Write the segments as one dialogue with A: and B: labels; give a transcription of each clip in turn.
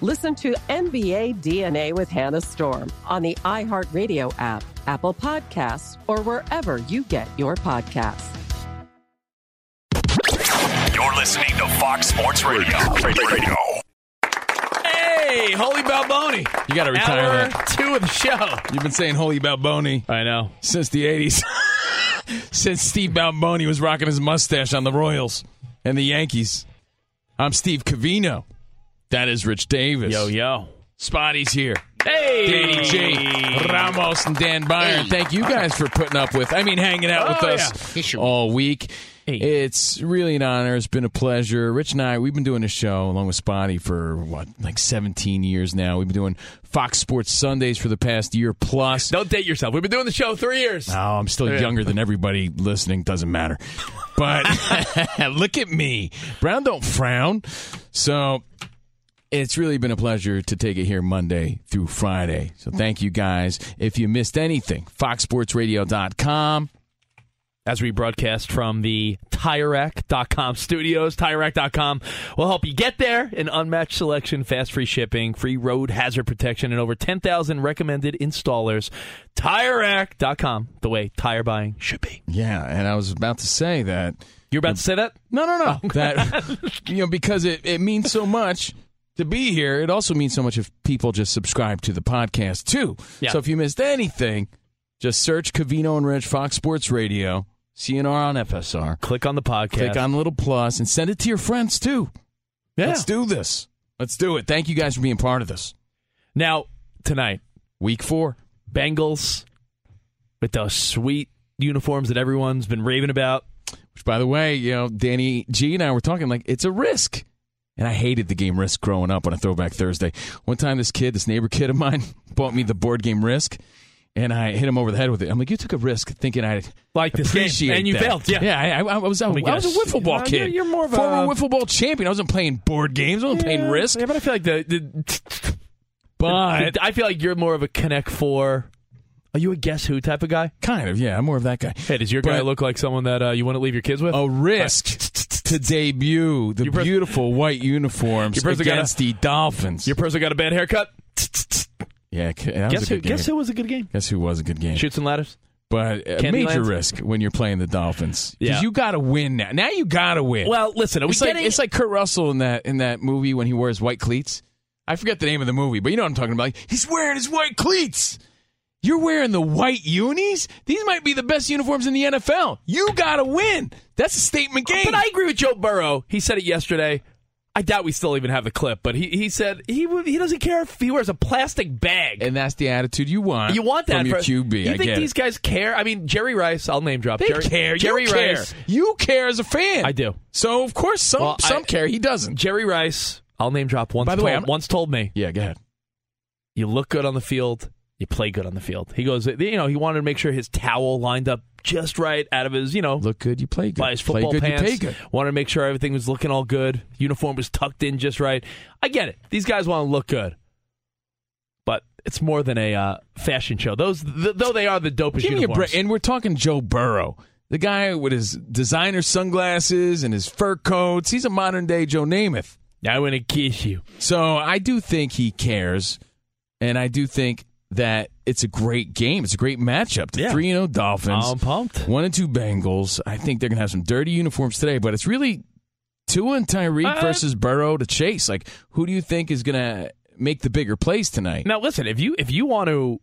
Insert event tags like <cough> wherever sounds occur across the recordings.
A: Listen to NBA DNA with Hannah Storm on the iHeartRadio app, Apple Podcasts, or wherever you get your podcasts.
B: You're listening to Fox Sports Radio. Radio.
C: Hey, Holy Balboni.
D: You got to retire
C: Hour
D: that.
C: two of the show.
D: You've been saying Holy Balboni
C: I know.
D: since the 80s. <laughs> since Steve Balboni was rocking his mustache on the Royals and the Yankees. I'm Steve Covino. That is Rich Davis.
C: Yo, yo.
D: Spotty's here.
C: Hey.
D: Danny J, Ramos, and Dan Byron. Thank you guys for putting up with, I mean, hanging out with
C: Oh,
D: us all week.
C: Hey.
D: It's really an honor. It's been a pleasure. Rich and I, we've been doing this show along with Spotty for what, like 17 years now. We've been doing Fox Sports Sundays for the past year plus.
C: Don't date yourself. We've been doing the show three years.
D: Oh, I'm still
C: Yeah.
D: younger than everybody listening. Doesn't matter. But <laughs> <laughs> look at me. Brown don't frown. So it's really been a pleasure to take it here Monday through Friday. So thank you guys. If you missed anything, foxsportsradio.com.
C: As we broadcast from the TireRack.com studios, TireRack.com will help you get there. An unmatched selection, fast free shipping, free road hazard protection, and over 10,000 recommended installers. TireRack.com, the way tire buying should be.
D: Yeah, and I was about to say that.
C: You're about to say that?
D: No, no, no. Oh, <laughs> that you know, because it, it means so much to be here. It also means so much if people just subscribe to the podcast too.
C: Yeah.
D: So if you missed anything, just search Covino and Rich Fox Sports Radio, CNR on FSR.
C: Click on the podcast.
D: Click on the little plus and send it to your friends too.
C: Yeah.
D: Let's do this. Let's do it. Thank you guys for being part of this.
C: Now, tonight,
D: Week four.
C: Bengals with those sweet uniforms that everyone's been raving about.
D: Which, by the way, you know, Danny G and I were talking like it's a risk. And I hated the game Risk growing up on a Throwback Thursday. One time, this kid, this neighbor <laughs> kid of mine, bought me the board game Risk, and I hit him over the head with it. I'm like, you took a risk thinking I'd
C: Like this game, and you
D: that."
C: failed, yeah.
D: yeah. I, I, I was, I,
C: me
D: was a
C: guess.
D: wiffle ball kid.
C: you're- you're more of a-
D: former wiffle ball champion. I wasn't playing board games. I wasn't playing Risk.
C: Yeah, but I feel like the, <laughs> the
D: But
C: I feel like you're more of a Connect Four. Are you a Guess Who type of guy?
D: kind of, yeah. I'm more of that guy.
C: Hey, does your guy
D: But-
C: look like someone that uh, you want to leave your kids with?
D: a risk <laughs> to debut the
C: pers-
D: beautiful white uniforms
C: Your person got a-
D: against the Dolphins.
C: Your person got a bad haircut. <laughs>
D: yeah,
C: Guess who?
D: game.
C: Guess who was a good game?
D: Guess who was a good game?
C: Shoots and ladders.
D: But a
C: Candyland?
D: major risk when you're playing the Dolphins because
C: Yeah.
D: you got to win now. Now you got to win.
C: Well, listen, are we
D: it's like
C: getting?
D: it's like Kurt Russell in that in that movie when he wears white cleats. I forget the name of the movie, but you know what I'm talking about. He's wearing his white cleats. You're wearing the white unis? These might be the best uniforms in the NFL. You got to win. That's a statement game.
C: But I agree with Joe Burrow. He said it yesterday. I doubt we still even have the clip, but he, he said he would- he doesn't care if he wears a plastic bag.
D: and that's the attitude you want.
C: you want that
D: from your QB.
C: You
D: I
C: think these
D: it.
C: guys care? I mean, Jerry Rice. I'll name drop.
D: They
C: Jerry,
D: care.
C: Jerry
D: you care.
C: Rice.
D: You care as a fan.
C: I do.
D: So of course some
C: Well,
D: some
C: I-
D: care. He doesn't.
C: Jerry Rice. I'll name drop. Once
D: By the way, I'm-
C: once told me
D: Yeah, go ahead.
C: you look good on the field, you play good on the field. He goes, you know, he wanted to make sure his towel lined up just right out of his, you know,
D: Look good, you play good.
C: by his
D: play
C: football
D: good,
C: pants.
D: you pay good.
C: Wanted to make sure everything was looking all good. Uniform was tucked in just right. I get it. These guys want to look good, but it's more than a uh, fashion show. Those, th- though they are the dopest
D: Give me a
C: uniforms.
D: break. And we're talking Joe Burrow, the guy with his designer sunglasses and his fur coats. He's a modern day Joe Namath.
C: I want to kiss you.
D: So I do think he cares, and I do think that it's a great game. It's a great matchup. The three and zero Dolphins,
C: I'm pumped.
D: one and two Bengals. I think they're gonna have some dirty uniforms today, but it's really Tua and Tyreek
C: Uh,
D: versus Burrow to chase. Like, who do you think is gonna make the bigger plays tonight?
C: Now, listen, if you if you want to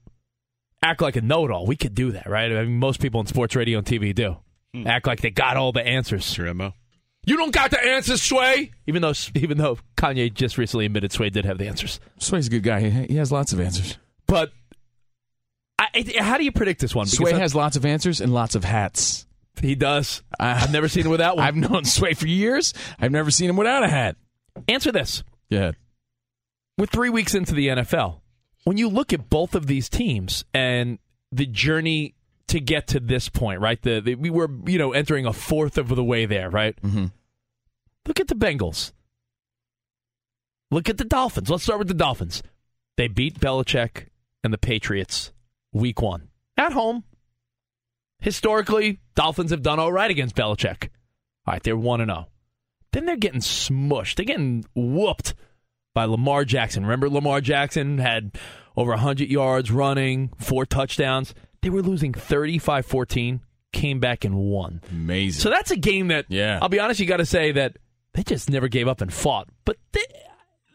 C: act like a know-it-all, we could do that, right? I mean, most people in sports radio and TV do act like they got all the answers.
E: Tremo.
C: You don't got the answers, Sway. Even though even though Kanye just recently admitted Sway did have the answers,
D: Sway's a good guy. He, he has lots of answers.
C: But I, I- how do you predict this one? Because
D: Sway
C: I-
D: has lots of answers and lots of hats.
C: he does. I've never seen him without <laughs> one.
D: I've known Sway for years. I've never seen him without a hat.
C: Answer this:
D: Yeah.
C: We're three weeks into the NFL. When you look at both of these teams and the journey to get to this point, right? The, the we were you know entering a fourth of the way there, right?
D: Mm-hmm.
C: Look at the Bengals. Look at the Dolphins. Let's start with the Dolphins. They beat Belichick and the Patriots week one at home. Historically, Dolphins have done all right against Belichick. All right, they're 1 0. Then they're getting smushed. They're getting whooped by Lamar Jackson. Remember, Lamar Jackson had over 100 yards running, four touchdowns. They were losing 35 14, came back and won.
D: Amazing.
C: So that's a game that,
D: Yeah.
C: I'll be honest, you got to say that they just never gave up and fought. But they,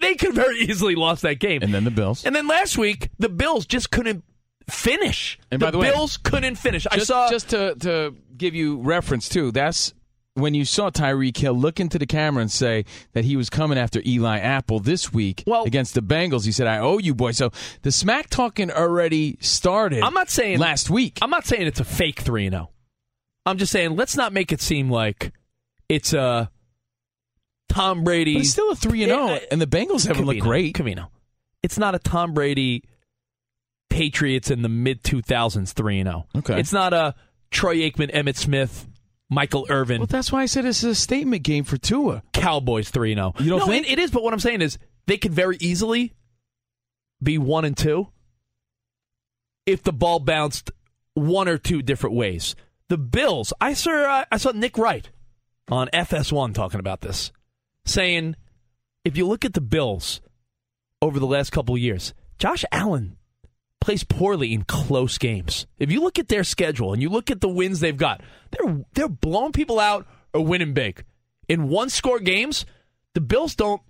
C: they could very easily lost that game.
D: and then the Bills.
C: And then last week, the Bills just couldn't finish.
D: And by the way,
C: Bills couldn't finish. I saw
D: just to to give you reference too. That's when you saw Tyreek Hill look into the camera and say that he was coming after Eli Apple this week
C: Well-
D: against the Bengals. He said, "I owe you, boy." So the smack talking already started.
C: I'm not saying
D: last week.
C: I'm not saying it's a fake 3 0. I'm just saying let's not make it seem like it's a Tom Brady.
D: but it's still a three and zero,
C: oh,
D: and the Bengals haven't looked great.
C: Camino, It's not a Tom Brady Patriots in the mid 2000s 3 and 0.
D: Okay.
C: It's not a Troy Aikman, Emmitt Smith, Michael Irvin,
D: Well, that's why I said it's a statement game for Tua.
C: Cowboys 3 0.
D: You don't
C: no,
D: think?
C: It, it is, but what I'm saying is they could very easily be 1 and 2 if the ball bounced one or two different ways. The Bills, I saw, uh, I saw Nick Wright on FS1 talking about this, saying if you look at the Bills over the last couple years, Josh Allen plays poorly in close games. If you look at their schedule and you look at the wins they've got, they're they're blowing people out or winning big. In one score games, the Bills don't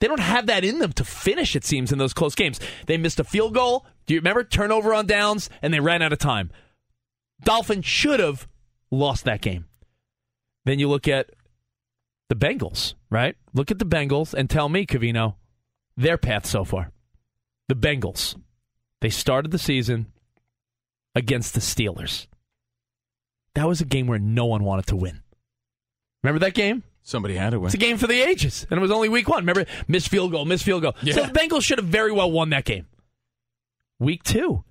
C: they don't have that in them to finish it seems in those close games. They missed a field goal, do you remember turnover on downs and they ran out of time. Dolphins should have lost that game. Then you look at the Bengals, right? Look at the Bengals and tell me, Covino, their path so far. The Bengals. They started the season against the Steelers. That was a game where no one wanted to win. Remember that game?
D: Somebody had to win.
C: It's a game for the ages, and it was only week one. Remember, missed field goal, missed field goal. So the Bengals should have very well won that game. Week two,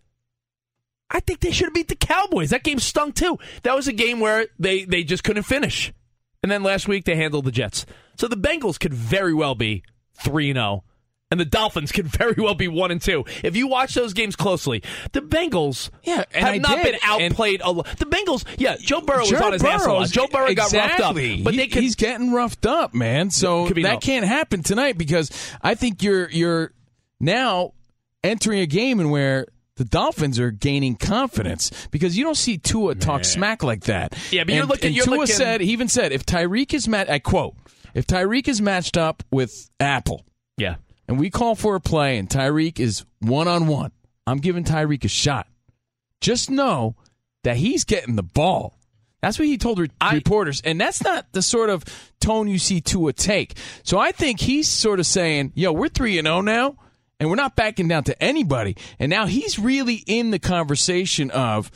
C: I think they should have beat the Cowboys. That game stung too. That was a game where they they just couldn't finish. And then last week they handled the Jets. So the Bengals could very well be three and zero, and the Dolphins could <laughs> very well be one and two. If you watch those games closely, the Bengals
D: Yeah, and
C: have
D: I
C: not
D: did,
C: been outplayed. A lo- the Bengals, yeah, Joe Burrow was on his ass a lot.
D: Burrow's-
C: Joe Burrow got roughed up, but
D: He-
C: could
D: he's getting roughed up, man. So that
C: no.
D: can't happen tonight because I think you're you're now entering a game in where the Dolphins are gaining confidence because you don't see Tua talk smack like that.
C: Yeah, but you're looking-
D: And
C: you're
D: Tua
C: looking-
D: said he even said if Tyreek is matched, I quote, if Tyreek is matched up with Apple,
C: yeah.
D: and we call for a play and Tyreek is one on one I'm giving Tyreek a shot. Just know that he's getting the ball. That's what he told re-
C: I-
D: reporters, and that's not the sort of tone you see Tua take. So I think he's sort of saying, "Yo, we're three and zero now, and we're not backing down to anybody." And now he's really in the conversation of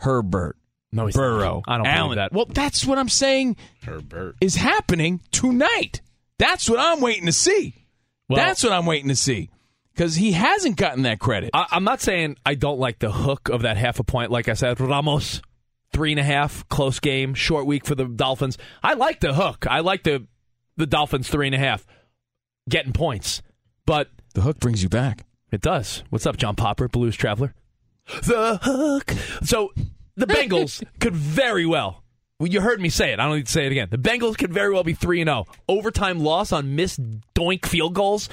D: Herbert,
C: No, he's
D: Burrow,
C: not. I don't believe that.
D: Well, that's what I'm saying
E: Herbert.
D: is happening tonight. That's what I'm waiting to see.
C: Well-
D: that's what I'm waiting to see because he hasn't gotten that credit.
C: I, I'm not saying I don't like the hook of that half a point. Like I said, Ramos, three and a half, close game, short week for the Dolphins. I like the hook. I like the the Dolphins three and a half getting points, but
D: the hook brings you back.
C: it does. What's up, John Popper, Blues Traveler? The hook. So the <laughs> Bengals could very well. Well, you heard me say it. I don't need to say it again. The Bengals could very well be three and zero. Overtime loss on missed doink field goals.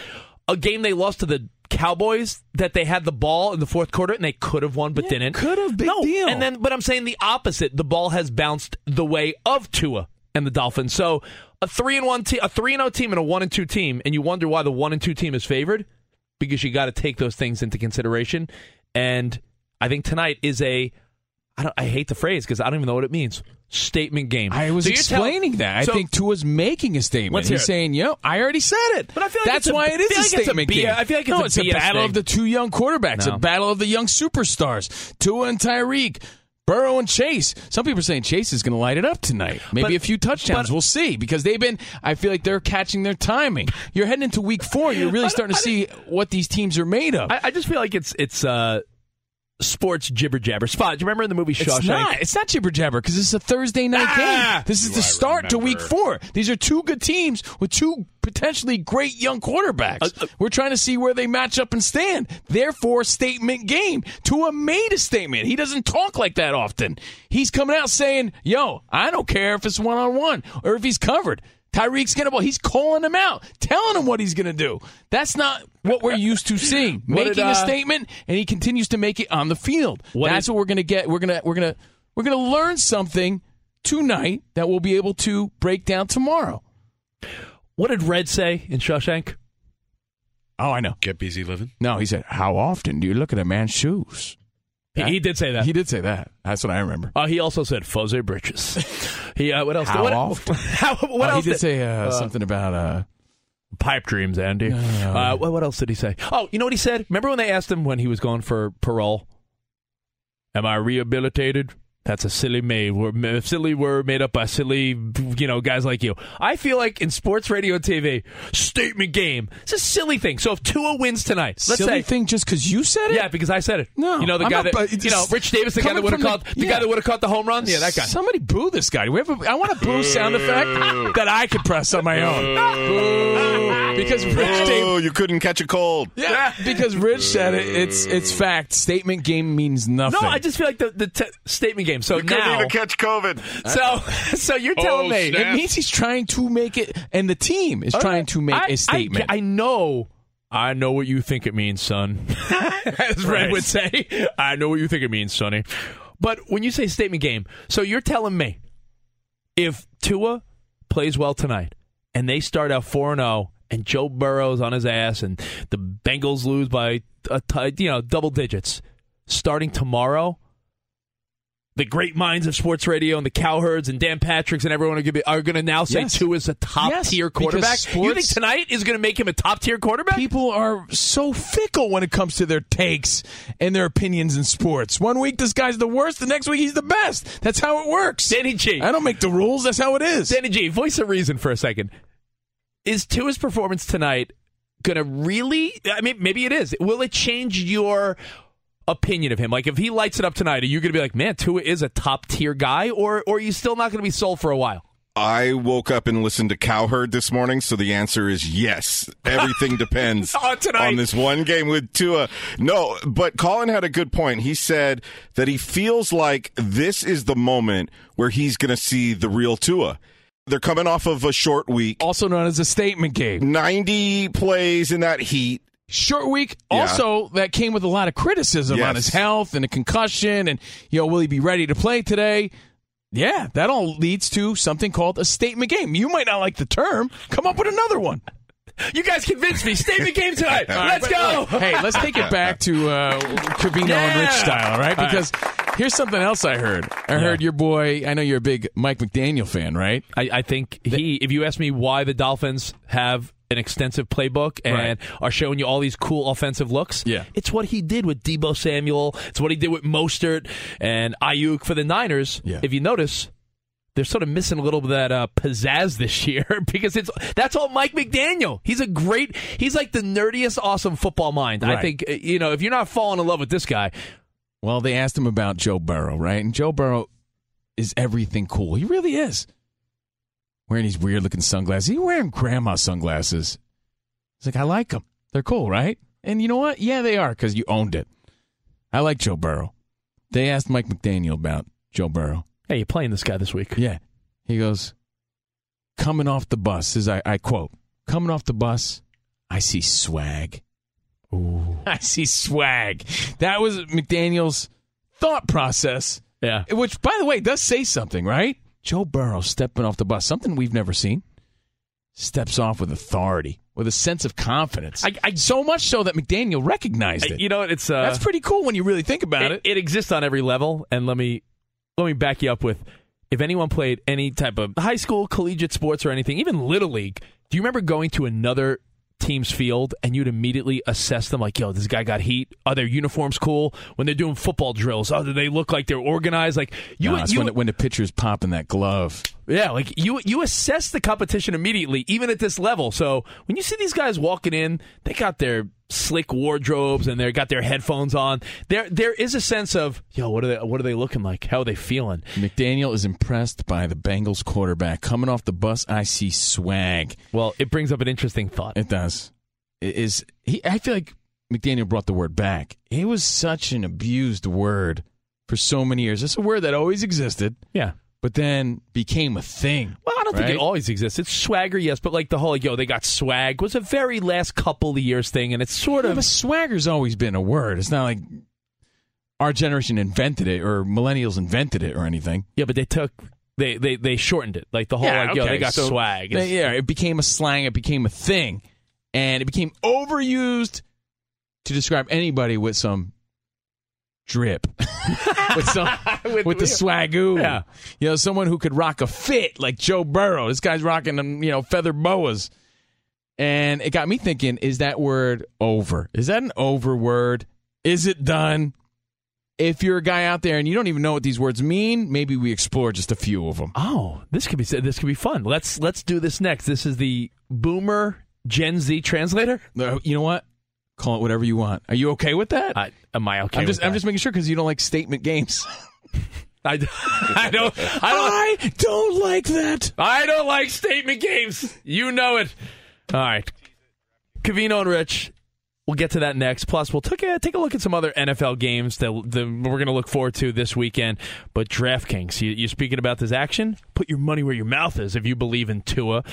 C: A game they lost to the Cowboys that they had the ball in the fourth quarter and they could have won but
D: Yeah,
C: didn't.
D: could've, big
C: no.
D: deal.
C: And then, but I'm saying the opposite. The ball has bounced the way of Tua and the Dolphins. So a three and one team, a three and zero team, and a one and two team, and you wonder why the one and two team is favored because you got to take those things into consideration. And I think tonight is a I don't I hate the phrase because I don't even know what it means. Statement game.
D: I was
C: So you're tell-
D: explaining that. I
C: so-
D: think Tua's making a statement. He's
C: it.
D: saying, "Yo, I already said it."
C: But I feel like
D: that's
C: it's a-
D: why it is a
C: like it's a
D: statement
C: B-
D: game.
C: I feel like it's
D: no,
C: a
D: it's a battle
C: thing.
D: of the two young quarterbacks,
C: No.
D: a battle of the young superstars, Tua and Tyreek. Burrow and Chase. Some people are saying Chase is going to light it up tonight. Maybe
C: But-
D: a few touchdowns.
C: but-
D: we'll see because they've been. I feel like they're catching their timing. You're heading into week four. You're really <laughs> starting to see what these teams are made of.
C: I, I just feel like it's it's uh, sports jibber jabber. Spot. Do you remember in the movie Shawshank?
D: It's not. It's not jibber jabber because it's a Thursday night
C: Ah!
D: game. This is the
E: I
D: start to week four. These are two good teams with two potentially great young quarterbacks.
C: Uh, uh,
D: We're trying to see where they match up and stand. Therefore, statement game. Tua made a statement. He doesn't talk like that often. He's coming out saying, "Yo, I don't care if it's one on one or if he's covered." Tyreek's gonna. He's calling him out, telling him what he's gonna do. That's not what we're used to seeing. Making
C: did, uh,
D: a statement, and he continues to make it on the field.
C: What
D: That's
C: did-
D: what we're gonna get. We're gonna we're gonna we're gonna learn something tonight that we'll be able to break down tomorrow.
C: What did Red say in Shawshank?
D: Oh, I know.
E: Get busy living.
D: No, he said, "How often do you look at a man's shoes?"
C: He, he did say that.
D: He did say that. That's what I remember.
C: Uh, he also said fuzzy britches. <laughs> he uh, what else?
D: How
C: what,
D: often? <laughs>
C: How, what
D: Oh,
C: else?
D: he did say uh, something about uh,
C: pipe dreams, Andy. Uh, what, what else did he say? Oh, you know what he said? Remember when they asked him when he was going for parole? Am I rehabilitated? That's a silly made word, silly word made up by silly, you know, guys like you. I feel like in sports radio TV, statement game. It's a silly thing. So if Tua wins tonight, let's
D: silly
C: say,
D: thing just because you said it.
C: yeah, because I said it.
D: No,
C: you know the
D: I'm
C: guy
D: not-
C: that you know, Rich Davis, the guy that would have
D: from
C: caught
D: the-
C: the,
D: yeah.
C: guy that would have caught the home run. Yeah, that guy.
D: Somebody boo this guy. Do we have a, I want a boo sound effect that I could press on my own. Boo. Because Rich Davis.
E: Oh, you couldn't catch a cold.
D: Yeah, because Rich said it. It's it's fact. Statement game means nothing.
C: No, I just feel like the, the t- statement game. So
E: You couldn't
C: now,
E: even catch COVID.
C: so <laughs> so you're telling
E: Oh,
C: me
E: snap.
D: It means he's trying to make it, and the team is oh, trying to make
C: I-
D: a statement.
C: I, I know. I know what you think it means, son. <laughs> As Red
D: Right.
C: would say, I know what you think it means, Sonny. But when you say statement game, so you're telling me if Tua plays well tonight and they start out 4 0 and Joe Burrow's on his ass and the Bengals lose by a t- you know double digits starting tomorrow the great minds of sports radio and the cowherds and Dan Patrick's and everyone are going to are going to now say
D: Yes.
C: Tua is a top
D: Yes,
C: tier quarterback. you think tonight is going to make him a top tier quarterback?
D: People are so fickle when it comes to their takes and their opinions in sports. One week this guy's the worst, the next week he's the best. That's how it works.
C: Danny G.
D: I don't make the rules. That's how it is.
C: Danny G, voice of reason for a second. Is Tua's performance tonight going to really? I mean, maybe it is. Will it change your opinion of him? Like, if he lights it up tonight, are you going to be like, man, Tua is a top tier guy, or or are you still not going to be sold for a while?
E: I woke up and listened to Cowherd this morning, so the answer is yes. Everything <laughs> depends
C: On tonight.
E: on this one game with Tua. No, but Colin had a good point. He said that he feels like this is the moment where he's going to see the real Tua. They're coming off of a short week,
D: Also known as a statement game.
E: 90 plays in that heat.
D: Short week.
E: Yeah.
D: Also, that came with a lot of criticism on his health and a concussion, and you know, will he be ready to play today? Yeah, that all leads to something called a statement game. You might not like the term. Come up with another one.
C: You guys convinced me. Statement game <laughs> tonight.
D: All right,
C: Let's go.
D: look, hey, let's take it back to uh, Covino and Rich style, all right?
C: All right.
D: Because here's something else I heard. I heard your boy. I know you're a big Mike McDaniel fan, right?
C: I, I think he. If you ask me why the Dolphins have an extensive playbook and
D: Right.
C: are showing you all these cool offensive looks,
D: Yeah.
C: it's what he did with Deebo Samuel. It's what he did with Mostert and Aiyuk for the Niners.
D: Yeah.
C: If you notice. They're sort of missing a little bit of that uh, pizzazz this <laughs> year because it's that's all Mike McDaniel. He's a great. He's like the nerdiest, awesome football mind. I think uh, you know if you're not falling in love with this guy,
D: Well, they asked him about Joe Burrow, right? And Joe Burrow is everything cool. He really is. Wearing these weird looking sunglasses. He wearing grandma sunglasses. He's like, I like them. They're cool, right? And you know what? Yeah, they are because you owned it. I like Joe Burrow. They asked Mike McDaniel about Joe Burrow.
C: hey, you're playing this guy this week.
D: Yeah. He goes, coming off the bus, as I, I quote, coming off the bus, I see swag. Ooh. <laughs> I see swag. That was McDaniel's thought process,
C: Yeah,
D: which, by the way, does say something, right? Joe Burrow stepping off the bus, something we've never seen. Steps off with authority, with a sense of confidence.
C: I- I-
D: so much so that McDaniel recognized it.
C: you know? It's uh,
D: That's pretty cool when you really think about it.
C: it, exists on every level and let me let me back you up with if anyone played any type of high school collegiate sports or anything even little league do you remember going to another team's field and you'd immediately assess them like yo this guy got heat. Are their uniforms cool? When they're doing football drills oh do they look like they're organized? Like you,
D: Nah, it's
C: you
D: when, the, when the pitcher's popping that glove.
C: Yeah, like you you assess the competition immediately, even at this level. So when you see these guys walking in, they got their slick wardrobes and they got their headphones on. There there is a sense of yo, what are they what are they looking like? How are they feeling?
D: McDaniel is impressed by the Bengals quarterback. Coming off the bus, I see swag.
C: Well, it brings up an interesting thought.
D: It does. It is he? I feel like McDaniel brought the word back. It was such an abused word for so many years. It's a word that always existed,
C: Yeah.
D: But then became a thing.
C: Well, I don't think it always exists. It's swagger, yes, but like the whole yo, they got swag was a very last couple of years thing, and it's sort
D: Yeah,
C: of
D: but swagger's always been a word. It's not like our generation invented it or millennials invented it or anything.
C: yeah, but they took they they they shortened it like the whole like yo,
D: okay,
C: they got
D: so
C: swag.
D: they- yeah, it became a slang. It became a thing, and it became overused to describe anybody with some drip, <laughs> with some <laughs> with, the swagoo.
C: Yeah.
D: you know, someone who could rock a fit like Joe Burrow. This guy's rocking them, you know, feather boas. And it got me thinking: Is that word over? Is that an over word? Is it done? If you're a guy out there and you don't even know what these words mean, maybe we explore just a few of them.
C: Oh, this could be this could be fun. Let's let's do this next. This is the Boomer Gen Z translator.
D: No, You know what? Call it whatever you want. Are you okay with that?
C: I, am I okay?
D: I'm just I'm just making sure because you don't like statement games. <laughs>
C: I, <laughs> I don't I don't
D: I don't like that.
C: I don't like statement games. You know it. All right, Covino and Rich. We'll get to that next. Plus, we'll take a, take a look at some other NFL games that, that we're going to look forward to this weekend. But DraftKings, you, you speaking about this action? Put your money where your mouth is if you believe in Tua.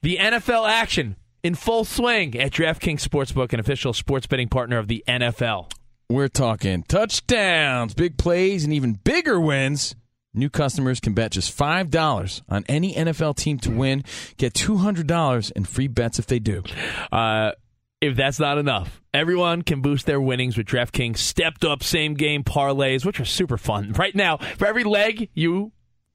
C: The NFL action in full swing at DraftKings Sportsbook, an official sports betting partner of the NFL.
D: We're talking touchdowns, big plays, and even bigger wins. New customers can bet just $5 on any NFL team to win. Get $200 in free bets if they do.
C: Uh, if that's not enough, everyone can boost their winnings with DraftKings stepped up same game parlays, which are super fun. Right now, for every leg you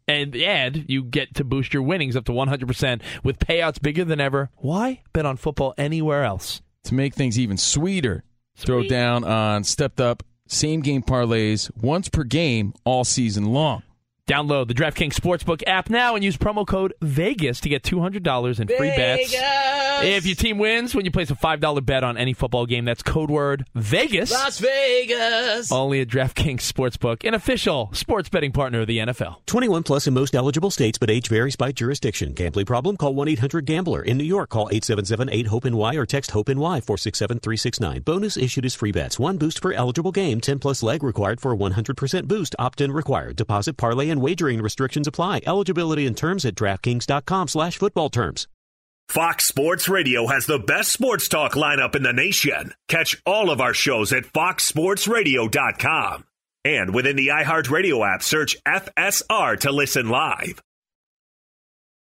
C: and add, you get to boost your winnings up to 100% with payouts bigger than ever. Why bet on football anywhere else?
D: To make things even sweeter, throw down on stepped up same game parlays once per game all season long.
C: Download the DraftKings Sportsbook app now and use promo code VEGAS to get $200 in free bets. If your team wins when you place a $5 bet on any football game, that's code word VEGAS. Las Vegas. Only at DraftKings Sportsbook, an official sports betting partner of the NFL.
F: 21 plus in most eligible states, but age varies by jurisdiction. Gambling problem? Call 1-800-GAMBLER. In New York, call 877-8-HOPE-NY or text HOPE-NY 467-369. Bonus issued as free bets. One boost per eligible game. 10 plus leg required for a 100% boost. Opt-in required. Deposit, parlay, and wagering restrictions apply. Eligibility and terms at DraftKings.com slash football terms.
B: Fox Sports Radio has the best sports talk lineup in the nation. Catch all of our shows at foxsportsradio.com. And within the iHeartRadio app, search FSR to listen live.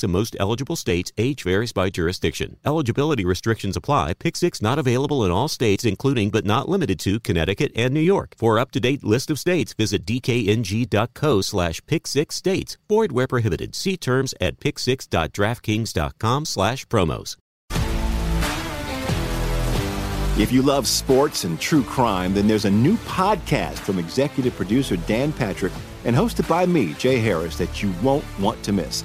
F: in most eligible states. Age varies by jurisdiction. Eligibility restrictions apply. Pick 6 not available in all states, including but not limited to Connecticut and New York. For up to date list of states, visit dkng.co slash pick 6 states. Void where prohibited. See terms at pick6.draftkings.com slash promos.
G: If you love sports and true crime, then there's a new podcast from executive producer Dan Patrick and hosted by me, Jay Harris, that you won't want to miss.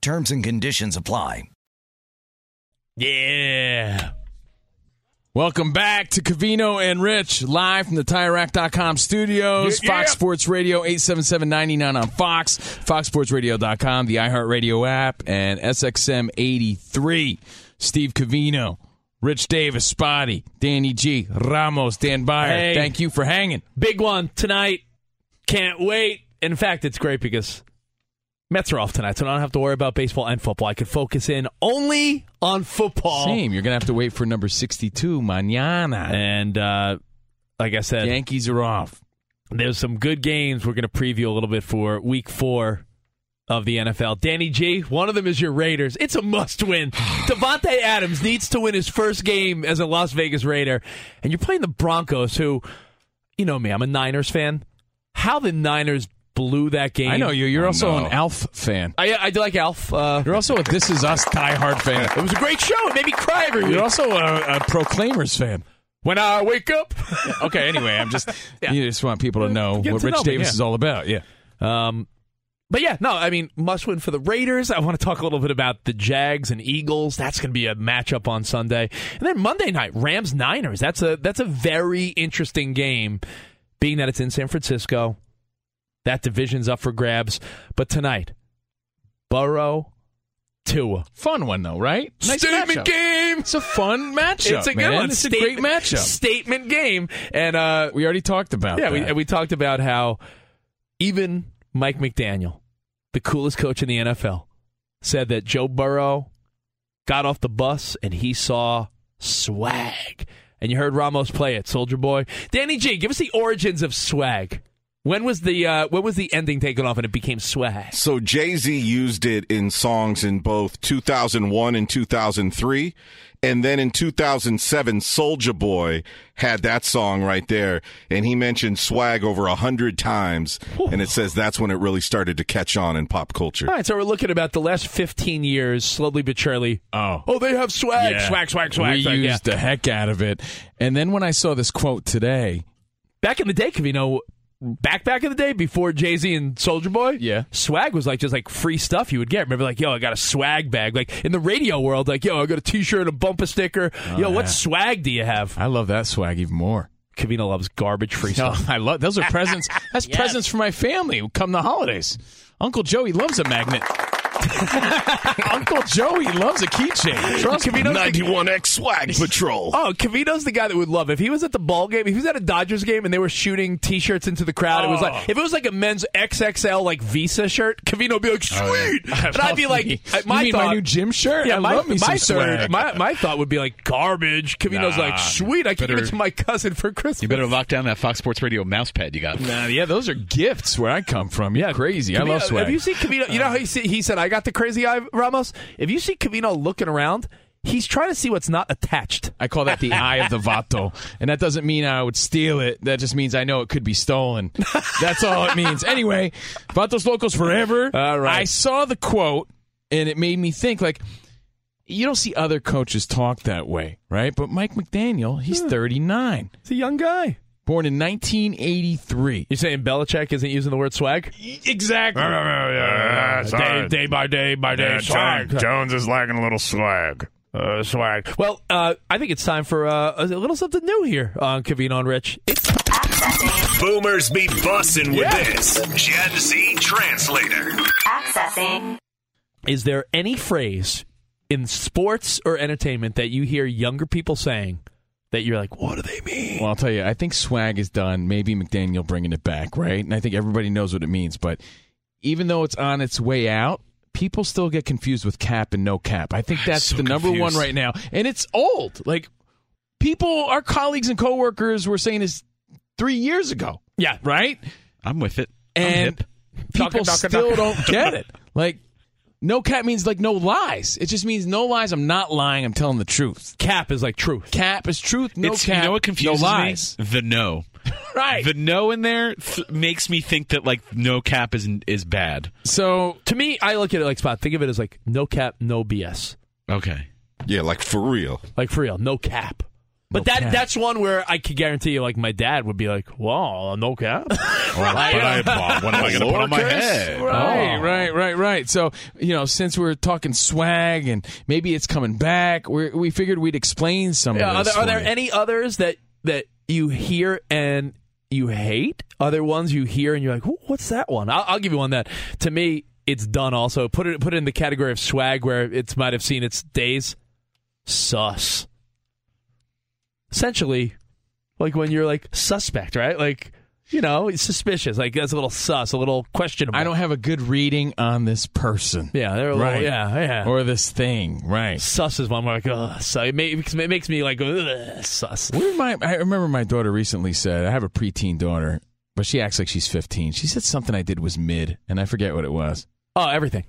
H: Terms and conditions apply.
C: Yeah.
D: Welcome back to Covino and Rich, live from the TireRack.com studios.
C: Yeah, yeah.
D: Fox Sports Radio, 877-99 on Fox, FoxSportsRadio.com, the iHeartRadio app, and SXM 83. Steve Covino, Rich Davis, Spotty, Danny G, Ramos, Dan Byer.
C: Hey.
D: Thank you for hanging.
C: Big one tonight. Can't wait. In fact, it's great because Mets are off tonight, so I don't have to worry about baseball and football. I can focus in only on football.
D: Same. You're going to have to wait for number 62, mañana.
C: And uh, like I said,
D: Yankees are off.
C: there's some good games we're going to preview a little bit for week four of the NFL. Danny G, one of them is your Raiders. It's a must win. <sighs> Davante Adams needs to win his first game as a Las Vegas Raider. And you're playing the Broncos, who, you know me, I'm a Niners fan. How the Niners blew that game.
D: I know you. You're
E: I
D: also
E: know.
D: an Alf fan.
C: I, I do like Alf. Uh,
D: You're also a This Is Us diehard fan. <laughs>
C: it was a great show. It made me cry every week.
D: You're also a, a Proclaimers fan.
C: when I wake up. <laughs>
D: Okay, anyway, I'm just <laughs>
C: Yeah.
D: you just want people to know
C: Get
D: what
C: to
D: Rich
C: know me,
D: Davis
C: yeah.
D: is all about. Yeah.
C: Um, but yeah, no, I mean, must win for the Raiders. I want to talk a little bit about the Jags and Eagles. That's going to be a matchup on Sunday, and then Monday night Rams Niners. That's a that's a very interesting game, being that it's in San Francisco. That division's up for grabs, but tonight, Burrow Tua.
D: Fun one though, right? Nice
C: Statement
D: matchup.
C: game.
D: It's a fun matchup.
C: It's a good
D: man.
C: one.
D: It's a great
C: Statement-
D: matchup.
C: Statement game. And uh,
D: We already talked about
C: yeah,
D: that.
C: we, and we talked about how even Mike McDaniel, the coolest coach in the NFL, said that Joe Burrow got off the bus and he saw swag. And you heard Ramos play it, Soulja Boy. Danny G, give us the origins of swag. When was the uh, when was the ending taken off and it became swag?
E: So Jay Z used it in songs in both 2001 and 2003. And then in 2007, Soulja Boy had that song right there. And he mentioned swag over a hundred times. And it says that's when it really started to catch on in pop culture.
C: All right, so we're looking about the last 15 years, slowly but surely.
D: Oh.
C: Oh, they have swag,
D: Yeah.
C: swag, swag, swag.
D: we
C: swag. Yeah.
D: used the heck out of it. And then when I saw this quote today,
C: Back in the day, Covino, back back in the day before Jay Z and Soulja Boy,
D: Yeah.
C: swag was like just like free stuff you would get. Remember, like, yo, I got a swag bag. Like in the radio world, like, yo, I got a T-shirt, and a bumper sticker. Oh, yo, what swag do you have?
D: I love that swag even more.
C: Covino loves garbage free
D: No,
C: stuff. <laughs>
D: I love those are presents. <laughs> That's presents for my family. Come the holidays. Uncle Joey loves a magnet. <laughs> Uncle Joey loves a keychain. Trust me.
E: 91X Swag Patrol.
C: Oh, Covino's the guy that would love. It. If he was at the ball game, if he was at a Dodgers game and they were shooting T-shirts into the crowd, it was like if it was like a men's XXL like Visa shirt, Covino would be like, oh, "Sweet," <laughs> and I'd be like, uh, "My
D: you mean
C: thought,
D: my new gym shirt?
C: yeah,
D: I
C: my,
D: love me
C: my
D: some
C: third,
D: swag.
C: my my thought would be like garbage." Covino's
I: Nah,
C: like, "Sweet, I can give it to my cousin for Christmas."
I: You better lock down that Fox Sports Radio mouse pad you got.
D: Nah, yeah, those are gifts where I come from. Yeah, crazy. I love swag.
C: Have you seen Covino? You know how he, see, he said, "I got the crazy eye, Ramos." If you see Covino looking around, he's trying to see what's not attached.
D: I call that the <laughs> eye of the vato, and that doesn't mean I would steal it. That just means I know it could be stolen. That's all it means. Anyway, vatos locos forever.
C: All right.
D: I saw the quote, and it made me think like. You don't see other coaches talk that way, right? But Mike McDaniel, he's 39,
C: He's a young guy.
D: Born in 1983.
C: You're saying Belichick isn't using the word swag?
D: Exactly.
C: day, day by day by day. swag.
I: Jones is lacking a little swag.
C: Uh, swag. Well, uh, I think it's time for uh, a little something new here on Covino and Rich. It's
B: Boomers be bussing with
C: Yeah.
B: this. Gen Z translator.
J: Accessing.
C: Is there any phrase in sports or entertainment that you hear younger people saying that you're like, what do they mean?
D: Well, I'll tell you, I think swag is done. Maybe McDaniel bringing it back, right? And I think everybody knows what it means. But even though it's on its way out, people still get confused with cap and no cap. I think that's
I: So
D: the number
I: confused.
D: one right now. And it's old. Like, people, our colleagues and coworkers were saying this three years ago,
C: Yeah.
D: right?
I: I'm with it. I'm
D: And
I: hip.
D: people
C: Ducka, ducka,
D: still don't get it. <laughs> Like, no cap means like no lies. It just means no lies. I'm not lying. I'm telling the truth.
C: Cap is like truth.
D: Cap is truth. No
I: It's-
D: cap.
I: you know what confuses
D: no lies.
I: me? The no. <laughs>
D: Right.
I: The no in there th- makes me think that like no cap is is bad.
D: so
C: To me, I look at it like spot. Think of it as like no cap, no BS.
I: Okay.
E: Yeah, like for real.
C: Like for real, no cap. But
D: No
C: that
D: cap.
C: that's one where I could guarantee you, like my dad would be like, "Wow, no cap." <laughs>
I: I, <laughs> uh, what am I going to put on my head?
D: Right,
I: Oh.
D: right, right, right. So, you know, since we're talking swag and maybe it's coming back, we we figured we'd explain some
C: Yeah,
D: of
C: are
D: this.
C: there, are there any others that that you hear and you hate? Are there ones you hear and you're like, "What's that one?" I'll, I'll give you one that to me it's done. Also, put it put it in the category of swag where it might have seen its days. Sus. Essentially, like when you're like suspect, right? Like you know, it's suspicious. Like that's a little sus, a little questionable.
D: I don't have a good reading on this person.
C: Yeah, they're a little.
D: Right.
C: Yeah, yeah.
D: Or this thing, right?
C: sus is one where like, ugh, so it, makes it makes me like, ugh, sus.
D: What my, I remember my daughter recently said, I have a preteen daughter, but she acts like she's 15. She said something I did was mid, and I forget what it was.
C: Oh, everything.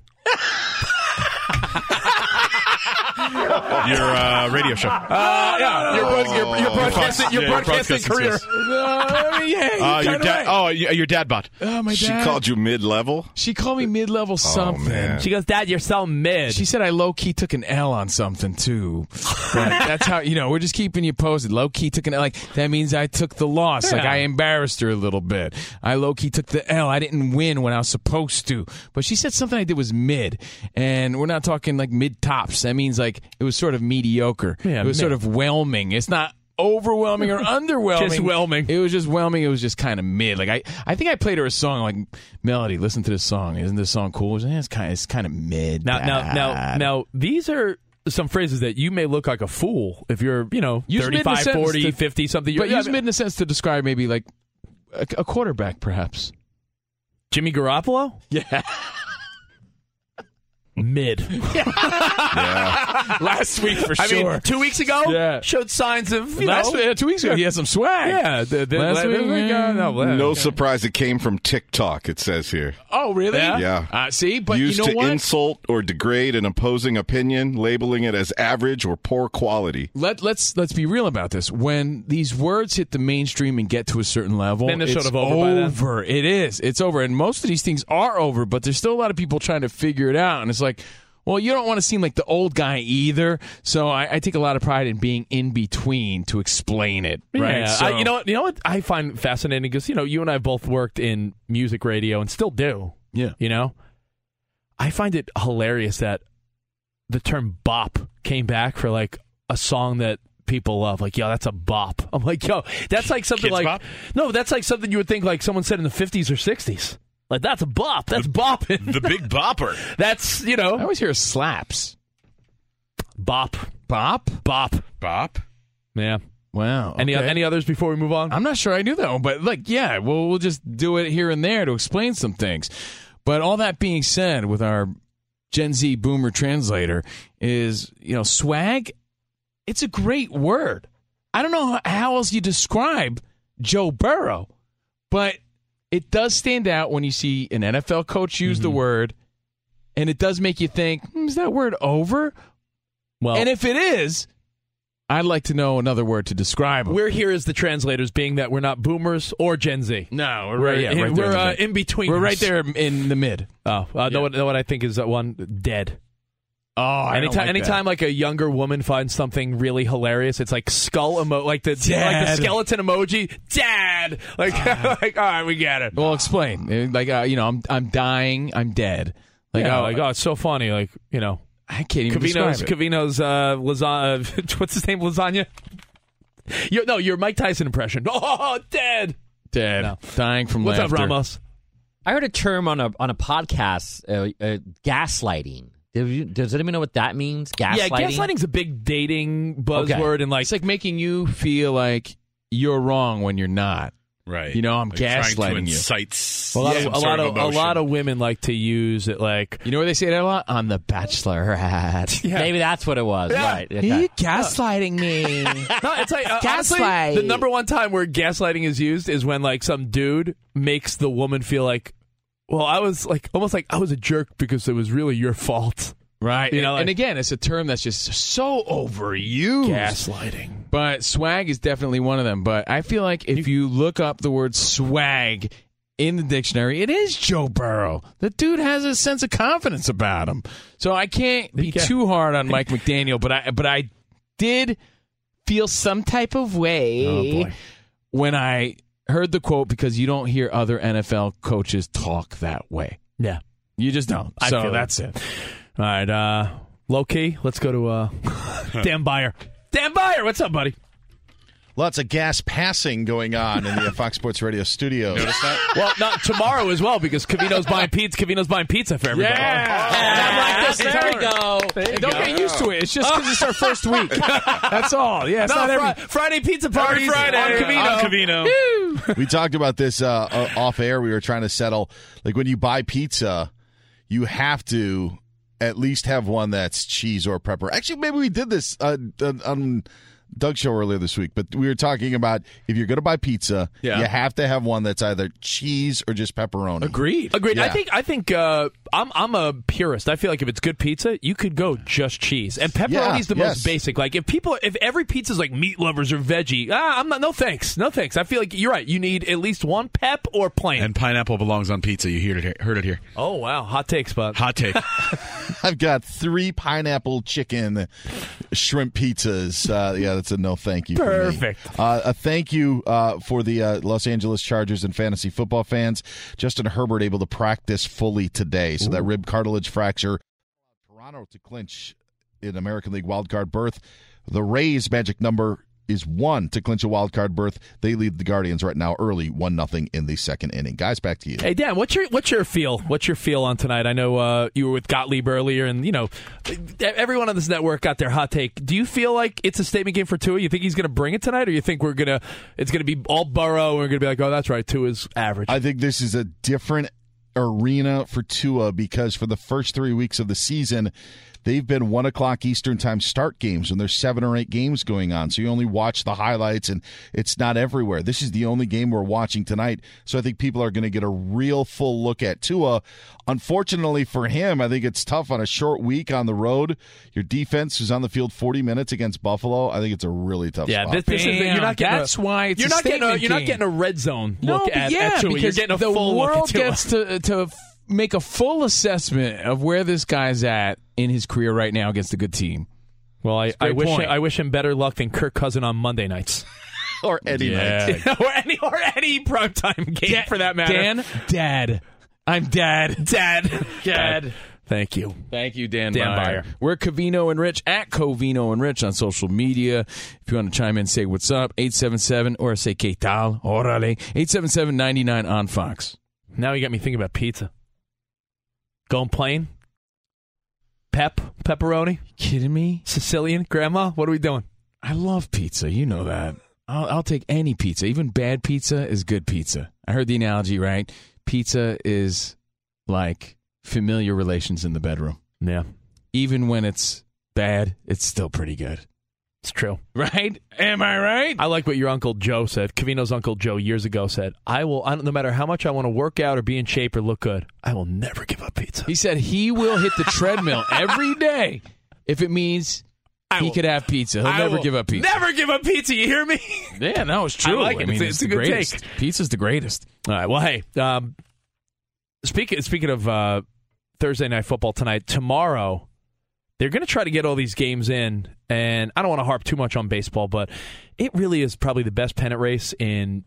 I: Your uh, radio show.
C: Uh, yeah, your, broad, your, your broadcasting, your
I: Yeah,
C: broadcasting
I: broadcasting
C: career.
I: skills.
D: Yeah,
I: your dad. Oh, your dad bot.
D: Oh, my
E: She called you mid level?
D: She called me mid-level something.
E: man.
C: She goes, Dad, you're so mid.
D: She said I low key took an L on something too. <laughs> But that's how you know we're just keeping you posted. Low key took an L, like that means I took the loss. Like I embarrassed her a little bit. I low key took the L. I didn't win when I was supposed to. But she said something I did was mid, and we're not talking like mid tops. That means like it was sort of mediocre.
C: Yeah,
D: it was sort of whelming. It's not overwhelming or <laughs> underwhelming.
C: Just whelming.
D: It was just whelming. It was just kind of mid. Like I, I think I played her a song like Melody. Listen to this song. Isn't this song cool? Eh, It's kind of, it's kind of mid.
C: Now, now, now, now, these are some phrases that you may look like a fool if you're, you know,
D: Use mid in a
C: 35, 40,
D: to-
C: 50, something.
D: but use mid in a sense to describe maybe like a, a quarterback, perhaps.
C: Jimmy Garoppolo?
D: Yeah. <laughs>
C: Mid. <laughs> <laughs>
D: Last week for
C: I
D: sure.
C: mean, two weeks ago,
D: Yeah.
C: showed signs of, you
D: Last
C: know.
D: week, two weeks ago, he had some swag.
C: Yeah. The, the,
D: Last
C: the-
D: week,
C: the-
D: yeah.
C: no, well,
E: No surprise it came from TikTok, it says here.
D: Oh, really?
C: Yeah?
E: Yeah.
D: Uh, see, but
E: Used
D: you know
E: to
D: what?
E: insult or degrade an opposing opinion, labeling it as average or poor quality.
D: Let let's let's be real about this. When these words hit the mainstream and get to a certain level,
C: Then they're
D: it's
C: sort of over by then.
D: over. It is. It's over, and most of these things are over. But there's still a lot of people trying to figure it out, and it's like. Well, you don't want to seem like the old guy either, so I, I take a lot of pride in being in between to explain it. Right?
C: Yeah,
D: So-
C: I, you know what? You know what I find fascinating because you know you and I both worked in music radio and still do.
D: Yeah.
C: You know, I find it hilarious that the term "bop" came back for like a song that people love. Like, yo, that's a bop. I'm like, yo, that's like something
I: Kids
C: like
I: bop?
C: no, that's like something you would think like someone said in the 50s or 60s. Like that's a bop. That's bopping.
I: The big <laughs> bopper.
C: that's you know.
D: I always hear slaps.
C: bop,
D: Bop.
C: bop.
I: Bop.
C: Yeah.
D: Wow.
C: Any
D: okay.
C: any others before we move on?
D: I'm not sure I knew that one, but like, yeah, we'll we'll just do it here and there to explain some things. But all that being said, with our Gen Z boomer translator, is you know swag. It's a great word. I don't know how else you describe Joe Burrow, but it does stand out when you see an NFL coach use the word, and it does make you think, hmm, is that word over?
C: well,
D: and if it is, I'd like to know another word to describe him.
C: We're here as the translators, being that we're not boomers or Gen Z.
D: No, we're, right, yeah,
C: in,
D: right there
C: we're
D: in
C: uh, in between.
D: We're right there in the mid.
C: Oh, uh, know, what, know what I think is that one dead.
D: Oh, I
C: anytime,
D: like
C: anytime like a younger woman finds something really hilarious, it's like skull emo, like the like the skeleton emoji. Dad, like, <laughs> like all right, we get it.
D: Well, explain. Uh, Like, uh, you know, I'm I'm dying. I'm dead. Like,
C: yeah,
D: oh,
C: like oh, it's so funny. Like you know,
D: I can't even Covino's it.
C: Covino's uh, lasagna. <laughs> What's his name? Lasagna. you no, your Mike Tyson impression. <laughs> Oh, dead.
D: Dead.
C: No.
D: Dying from
C: What's
D: laughter.
C: up, Ramos?
J: I heard a term on a on a podcast, uh, uh, gaslighting. Did you, does anyone know what that means? Gaslighting.
C: Yeah, gaslighting's a big dating buzzword, and like
D: It's like making you feel like you're wrong when you're not.
I: Right.
D: You know, I'm
I: Like trying to
D: gaslighting you.
I: incite
C: a lot,
I: some
C: of, a lot of, a lot of women like to use it like
D: You know where they say that a lot? On The Bachelorette. <laughs>
J: Maybe that's what it was. Right.
D: You gaslighting me. <laughs>
C: no, it's like uh, honestly,
D: Gaslight.
C: the number one time where gaslighting is used is when like some dude makes the woman feel like, well, I was like almost like I was a jerk because it was really your fault.
D: right.
C: You know,
D: and,
C: like-
D: and again, it's a term that's just so overused.
C: Gaslighting.
D: But swag is definitely one of them. But I feel like if you look up the word swag in the dictionary, it is Joe Burrow. The dude has a sense of confidence about him. So I can't be
C: Yeah.
D: too hard on Mike McDaniel, but I but I did feel some type of way
C: Oh,
D: when I heard the quote because you don't hear other NFL coaches talk that way.
C: Yeah,
D: You just don't.
C: I
D: so
C: feel
D: that's
C: that.
D: it.
C: All right, uh, low key. Let's go to uh, <laughs> Dan Byer. Dan Byer, what's up, buddy?
K: Lots of gas passing going on in the Fox Sports Radio studios.
I: Notice that?
C: Well, not tomorrow as well because Covino's buying pizza. Covino's buying pizza for everybody.
D: Yeah.
J: like this. There we go.
D: Hey, don't get used to it. It's just because it's our first week. <laughs> That's all. Yeah, it's
C: No,
D: not every.
C: Fri- Friday pizza party.
I: Friday
C: on Covino.
I: on Covino.
K: we talked about this uh, uh, off air. We were trying to settle like when you buy pizza, you have to at least have one that's cheese or pepper. Actually, maybe we did this uh, on- on Doug's show earlier this week, but we were talking about if you're going to buy pizza,
D: Yeah.
K: you have to have one that's either cheese or just pepperoni.
D: Agreed.
C: Agreed. I think I think uh, I'm I'm a purist. I feel like if it's good pizza, you could go just cheese and pepperoni
K: Yeah,
C: the
K: yes.
C: most basic. Like if people if every pizza's like meat lovers or veggie, ah, I'm not. No thanks. No thanks. I feel like you're right. You need at least one pep or plain.
I: And pineapple belongs on pizza. You heard it, heard it here.
C: oh wow, hot take spot.
I: Hot take. <laughs> <laughs>
K: I've got three pineapple chicken shrimp pizzas. Uh, yeah, that's a no thank you. for me.
C: Perfect.
K: Uh, a thank you uh, for the uh, Los Angeles Chargers and fantasy football fans. Justin Herbert able to practice fully today, so that rib cartilage fracture. Toronto to clinch in American League wildcard berth. The Rays' magic number is one to clinch a wild card berth. They lead the Guardians right now early, one nothing in the second inning. Guys, back to you.
C: Hey Dan, what's your what's your feel? What's your feel on tonight? I know uh, you were with Gottlieb earlier, and you know everyone on this network got their hot take. Do you feel like it's a statement game for Tua? You think he's going to bring it tonight, or you think we're gonna it's going to be all Burrow and we're going to be like, oh, that's right, Tua's average?
K: I think this is a different arena for Tua because for the first three weeks of the season, they've been one o'clock Eastern time start games when there's seven or eight games going on. So you only watch the highlights and it's not everywhere. This is the only game we're watching tonight. So I think people are going to get a real full look at Tua. Unfortunately for him, I think it's tough on a short week on the road. Your defense is on the field 40 minutes against Buffalo. I think it's a really tough
C: yeah,
K: spot.
C: this, this is, you're not getting
D: That's
C: a,
D: why it's
C: you're
D: a
C: not getting a, you're not getting a red zone
D: No,
C: look
D: but
C: at,
D: yeah,
C: at Tua. You're
D: because
C: getting a
D: the
C: full look
D: world
C: at Tua.
D: gets to to f- make a full assessment of where this guy's at in his career right now against a good team.
C: Well, I,
D: It's a
C: I
D: great
C: wish
D: point.
C: I wish him better luck than Kirk Cousin on Monday nights, <laughs>
K: or any
D: Yeah.
K: night. <laughs>
C: or any or any primetime game
D: Da-
C: for that matter.
D: Dan, Dad, I'm Dad, <laughs>
C: Dad,
D: Dad.
C: Thank you.
D: Thank you, Dan,
C: Dan
D: Byer.
C: Byer.
D: We're Covino and Rich at Covino and Rich on social media. If you want to chime in, say what's up, 877 or say que tal, orale, 877-99 on Fox.
C: Now you got me thinking about pizza. Going plain? Pep, pepperoni,
D: Kidding me?
C: Sicilian, grandma. What are we doing?
D: I love pizza. You know that. I'll, I'll take any pizza. Even bad pizza is good pizza. I heard the analogy right. Pizza is like familiar relations in the bedroom.
C: Yeah,
D: Even when it's bad, it's still pretty good.
C: It's true. <laughs>
D: Right? Am I right?
C: I like what your uncle Joe said. Covino's uncle Joe years ago said, "I will, I don't, no matter how much I want to work out or be in shape or look good, I will never give up pizza."
D: He said he will hit the treadmill <laughs> every day if it means he
C: will-
D: could have pizza. He'll
C: I
D: never give up pizza.
C: Never give up pizza. You hear me?
D: Yeah, no, it's true.
C: I like it.
D: mean,
C: It's a-
D: it's,
C: it's
D: the
C: good
D: greatest.
C: take.
D: Pizza's the greatest.
C: All right. Well, hey, um, speaking speaking of uh, Thursday night football tonight, tomorrow they're going to try to get all these games in, and I don't want to harp too much on baseball, but it really is probably the best pennant race in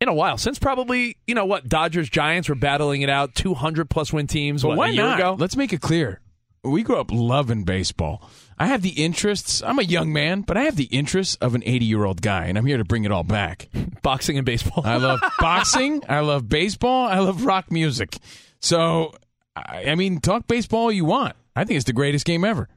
C: in a while since probably you know what Dodgers Giants were battling it out, two hundred plus win teams.
D: But
C: what,
D: why
C: a year
D: not?
C: ago?
D: Let's make it clear. We grew up loving baseball. I have the interests. I'm a young man, but I have the interests of an 80 year old guy, and I'm here to bring it all back. <laughs>
C: Boxing and baseball.
D: I love <laughs> boxing. I love baseball. I love rock music. So, I I mean, talk baseball all you want. I think it's the greatest game ever.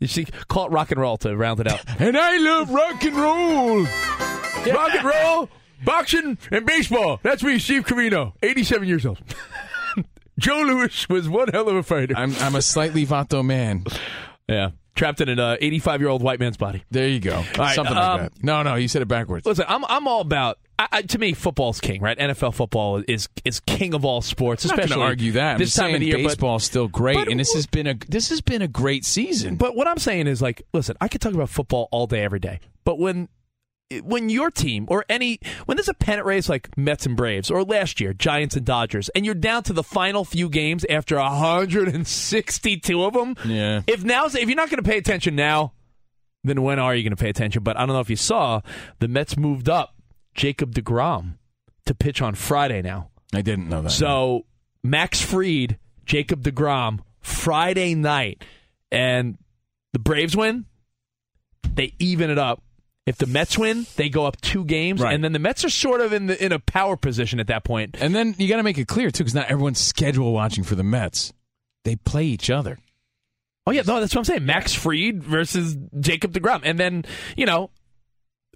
C: you see, call it rock and roll to round it out. <laughs>
D: And I love rock and roll.
C: rock and roll, boxing, and baseball. That's me, Steve Covino, 87 years old. <laughs> Joe Louis was one hell of a fighter.
D: I'm, I'm a slightly vato man.
C: Yeah. Trapped in an 85 year old white man's body.
D: There you go. Something
C: um,
D: like that. No, no, you said it backwards.
C: Listen, I'm I'm all about. I, I, to me, football's king, right? NFL football is is king of all sports.
D: I'm not
C: especially
D: going to argue that. I'm
C: this time
D: saying
C: of the year. but-
D: still great,
C: but-
D: and this has been a this has been a great season.
C: But what I'm saying is, like, listen, I could talk about football all day, every day. But when when your team or any when there's a pennant race like Mets and Braves or last year Giants and Dodgers, and you're down to the final few games after 162 of them,
D: yeah.
C: if now if you're not going to pay attention now, then when are you going to pay attention? But I don't know if you saw the Mets moved up Jacob Degrom to pitch on Friday now.
D: I didn't know that.
C: So Max Fried, Jacob Degrom, Friday night, and the Braves win. They even it up. If the Mets win, they go up two games,
D: Right.
C: and then the Mets are sort of in the in a power position at that point.
D: And then you got to make it clear too, because not everyone's schedule watching for the Mets. They play each other.
C: Oh yeah, no, that's what I'm saying. Max Fried versus Jacob Degrom, and then you know,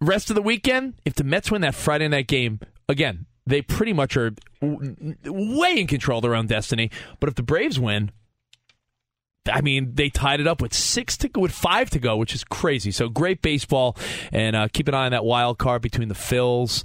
C: rest of the weekend. If the Mets win that Friday night game again, they pretty much are w- way in control of their own destiny. But if the Braves win, I mean, they tied it up with six to go, with five to go, which is crazy. So great baseball, and uh, keep an eye on that wild card between the Phils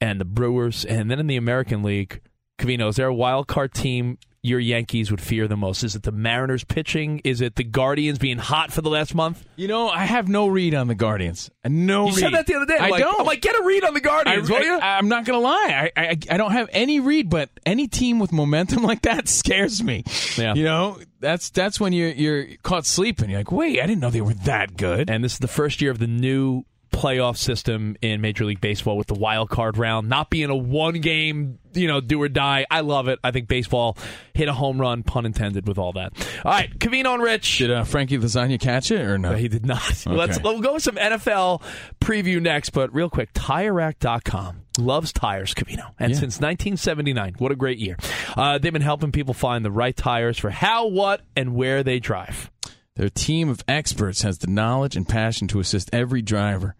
C: and the Brewers, and then in the American League, Covino, is there a wild card team your Yankees would fear the most? Is it the Mariners pitching? Is it the Guardians being hot for the last month?
D: You know, I have no read on the Guardians. No
C: You
D: read.
C: said that the other day. I'm
D: I
C: like,
D: don't.
C: I'm like, get a read on the Guardians,
D: I,
C: will you?
D: I, am not gonna lie. I, I I don't have any read, but any team with momentum <laughs> like that scares me.
C: Yeah.
D: You know, that's that's when you're you're caught sleeping. You're like, wait, I didn't know they were that good.
C: and this is the first year of the new playoff system in Major League Baseball with the wild card round, not being a one game, you know, do or die. I love it. I think baseball hit a home run, pun intended, with all that. All right, Covino and Rich.
D: Did uh, Frankie Lasagna catch it or no?
C: He did not. <laughs>
D: Okay.
C: Let's we'll go with some NFL preview next, but real quick, TireRack.com loves tires, Covino, and
D: Yeah.
C: since 1979, what a great year! Uh, they've been helping people find the right tires for how, what, and where they drive.
D: Their team of experts has the knowledge and passion to assist every driver.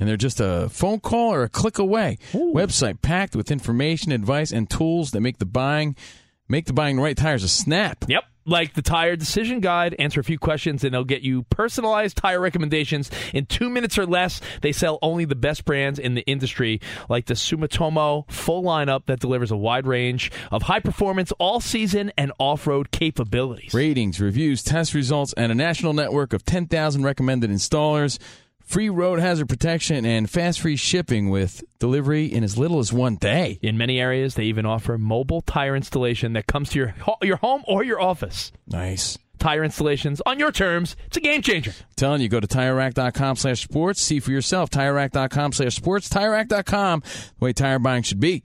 D: And they're just a phone call or a click away. Website packed with information, advice, and tools that make the buying make the buying right tires a snap.
C: Yep. Like the tire decision guide, answer a few questions and they'll get you personalized tire recommendations in two minutes or less. They sell only the best brands in the industry, like the Sumitomo full lineup that delivers a wide range of high performance all season and off road capabilities.
D: Ratings, reviews, test results, and a national network of 10,000 recommended installers. Free road hazard protection and fast free shipping with delivery in as little as one day.
C: In many areas, they even offer mobile tire installation that comes to your ho- your home or your office.
D: Nice.
C: Tire installations on your terms. It's a game changer.
D: telling you, go to TireRack.com slash sports. See for yourself. TireRack.com slash sports. TireRack.com, the way tire buying should be.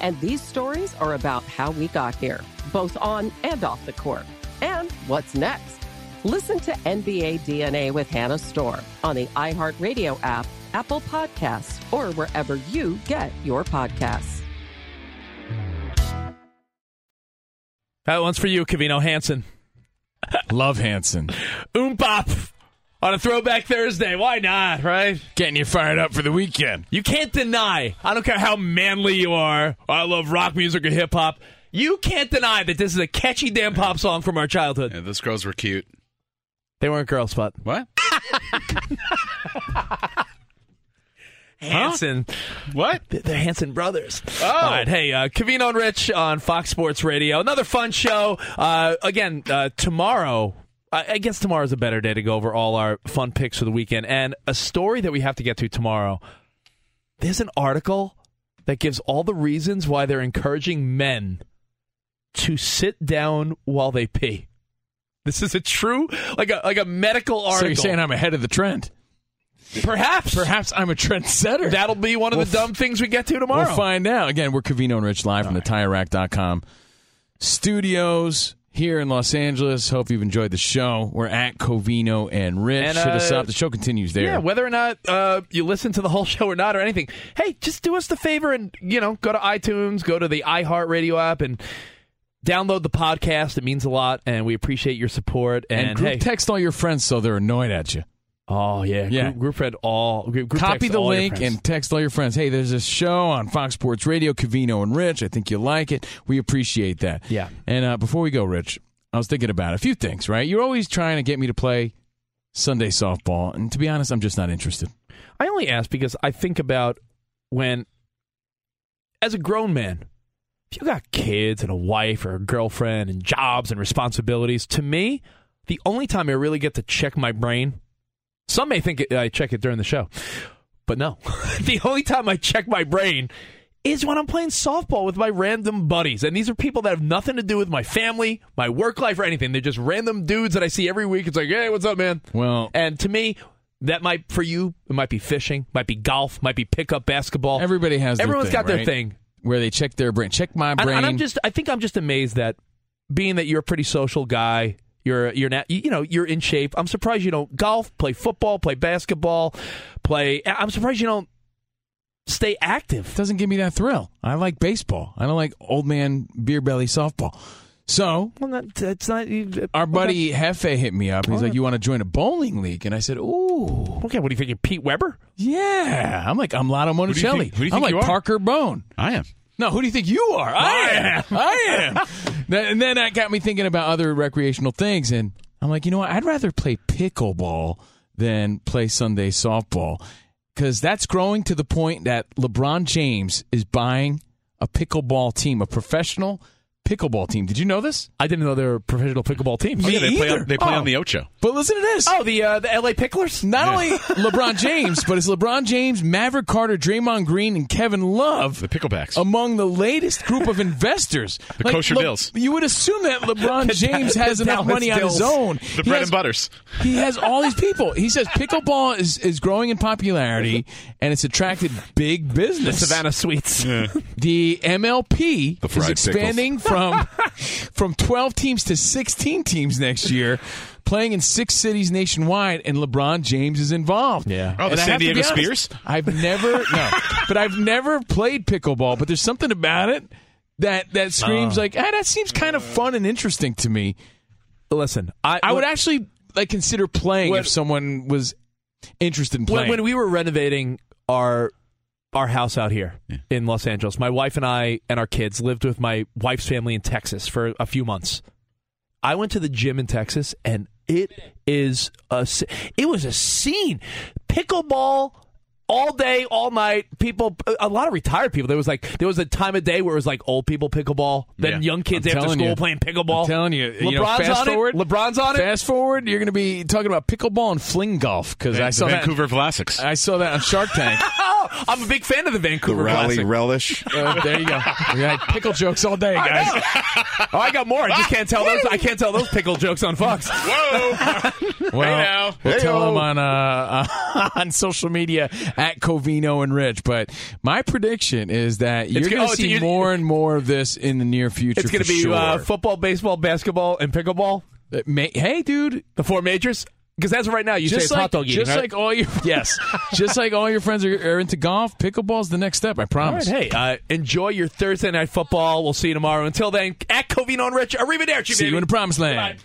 A: And these stories are about how we got here, both on and off the court. And what's next? Listen to NBA DNA with Hannah Storm on the iHeartRadio app, Apple Podcasts, or wherever you get your podcasts.
C: That one's for you, Covino Hanson.
D: Love Hanson. <laughs>
C: Oompop on a throwback Thursday. Why not, right?
D: Getting you fired up for the weekend.
C: You can't deny. I don't care how manly you are. I love rock music or hip hop. You can't deny that this is a catchy damn pop song from our childhood.
I: Yeah, those girls were cute.
C: They weren't girls, but
I: What? <laughs>
C: Hanson.
I: What?
C: The Hanson brothers.
I: Oh.
C: All right. Hey, uh, Covino and Rich on Fox Sports Radio. Another fun show. Uh, again, uh, tomorrow. I guess tomorrow's a better day to go over all our fun picks for the weekend. And a story that we have to get to tomorrow. There's an article that gives all the reasons why they're encouraging men to sit down while they pee. This is a true, like a like a medical article.
D: So you're saying I'm ahead of the trend?
C: Perhaps.
D: Perhaps I'm a trendsetter.
C: That'll be one of the dumb things we get to tomorrow.
D: We'll find out. Again, we're Covino and Rich live from the TireRack.com studios here in Los Angeles. Hope you've enjoyed the show. We're at Covino and Rich.
C: And,
D: Hit us
C: uh,
D: up. The show continues there.
C: Yeah, whether or not uh, you listen to the whole <laughs> show or not or anything, hey, just do us the favor and you know go to iTunes, go to the iHeartRadio app, and download the podcast. It means a lot, and we appreciate your support. And,
D: and group
C: hey,
D: text all your friends so they're annoyed at you.
C: Oh yeah,
D: Yeah.
C: group, group read all. Group, group
D: Copy the link and text all your friends. Hey, there's a show on Fox Sports Radio, Covino and Rich. I think you'll like it. We appreciate that.
C: Yeah.
D: And uh, before we go, Rich, I was thinking about a few things, right? You're always trying to get me to play Sunday softball. And to be honest, I'm just not interested.
C: I only ask because I think about when, as a grown man, if you got kids and a wife or a girlfriend and jobs and responsibilities, to me, the only time I really get to check my brain, some may think I check it during the show, but no. <laughs> the only time I check my brain is when I'm playing softball with my random buddies. And these are people that have nothing to do with my family, my work life, or anything. They're just random dudes that I see every week. It's like, hey, what's up, man?
D: Well,
C: And to me, that might for you, it might be fishing, might be golf, might be pickup basketball.
D: everybody has their
C: Everyone's
D: thing,
C: got their
D: right?
C: thing.
D: Where they check their brain. Check my
C: And,
D: brain.
C: and I'm just, I think I'm just amazed that being that you're a pretty social guy, you're you're not, you know, you're in shape. I'm surprised you don't golf, play football, play basketball, play. I'm surprised you don't stay active.
D: doesn't give me that thrill. I like baseball. I don't like old man beer belly softball. So
C: Well, that, it's not. you- uh,
D: our buddy Hefe hit me up. He's oh, like, "You want to join a bowling league?" And I said, "Ooh,
C: Okay, what do you think? You're Pete Weber?
D: yeah." I'm like, "I'm Lotto
I: do you
D: Monticelli.
I: think- who do you
D: I'm
I: think
D: like
I: you are?
D: Parker Bohn."
I: I am.
D: No, who do you think you are? I am. I am. <laughs> And then that got me thinking about other recreational things, and I'm like, you know what? I'd rather play pickleball than play Sunday softball because that's growing to the point that LeBron James is buying a pickleball team, a professional pickleball team. Did you know this?
C: I didn't know they were professional pickleball teams.
D: Me
I: yeah, they play,
D: either.
I: on, they play
D: Oh.
I: on the Ocho.
D: But listen to this.
C: Oh, the uh, the L.A. Picklers.
D: Not only <laughs> LeBron James, but it's LeBron James, Maverick Carter, Draymond Green, and Kevin Love.
I: The Picklebacks.
D: among the latest group of investors. <laughs>
I: The kosher
D: Le-
I: bills.
D: You would assume that LeBron <laughs> James has
C: the
D: enough
C: Dallas
D: money on his own.
I: the
D: He
I: bread
D: has-
I: and butters.
D: He has all these people. He says pickleball is, is growing in popularity and it's attracted big
C: The
D: business.
C: Savannah Suites.
D: The MLP
E: The
D: is
E: fried
D: expanding from from from 12 teams to 16 teams next year, playing in six cities nationwide, and LeBron James is involved.
C: Yeah.
I: Oh, the
D: And I
I: San
D: have
I: Diego
D: honest,
I: Spears?
D: I've never no, but I've never played pickleball. But there's something about it that that screams
C: Oh.
D: like, ah, that seems kind of fun and interesting to me.
C: Listen, I,
D: I would actually like consider playing
C: When-
D: if someone was interested in
C: when,
D: playing.
C: when we were renovating our our house out here in Los Angeles, my wife and I and our kids lived with my wife's family in Texas for a few months. I went to the gym in Texas, and it is a it was a scene. Pickleball. All day, all night, people. A lot of retired people. There was like there was a time of day where it was like old people pickleball, then
I: Yeah.
C: young kids
D: I'm
C: after school
D: you.
C: playing pickleball.
D: I'm telling you, you know,
C: LeBron's
D: fast
C: on
D: forward,
C: it. LeBron's on it.
D: Fast forward, you're going to be talking about pickleball and fling golf because I
I: The
D: saw that.
I: Vancouver Vlasics.
D: I saw that on Shark Tank. <laughs>
C: I'm a big fan of the
E: The
C: Vancouver
E: rally
C: Classic.
E: relish. <laughs>
D: Uh, there you go. We had pickle jokes all day, guys.
C: Oh, I got more. I just can't tell those. I can't tell those pickle jokes on Fox.
I: Whoa!
D: Well,
I: now.
D: we'll tell
E: Hey-o.
D: them on uh, <laughs> on social media <laughs> at Covino and Rich. But my prediction is that you're going
C: oh,
D: to
C: it's-
D: see more and more of this in the near future.
C: It's going to be
D: sure.
C: uh, football, baseball, basketball, and pickleball.
D: Uh, ma- hey, dude.
C: The four majors. Because as of right now, you say
D: just
C: it's
D: like
C: hot dog eating.
D: just
C: right?
D: like all your <laughs> yes, just like all your friends are, are into golf. Pickleball's the next step. I
C: right,
D: promise.
C: hey, uh, enjoy your Thursday night football. We'll see you tomorrow. Until then, at Covino and Rich, arrivederci,
D: See
C: baby.
D: you in the promised land.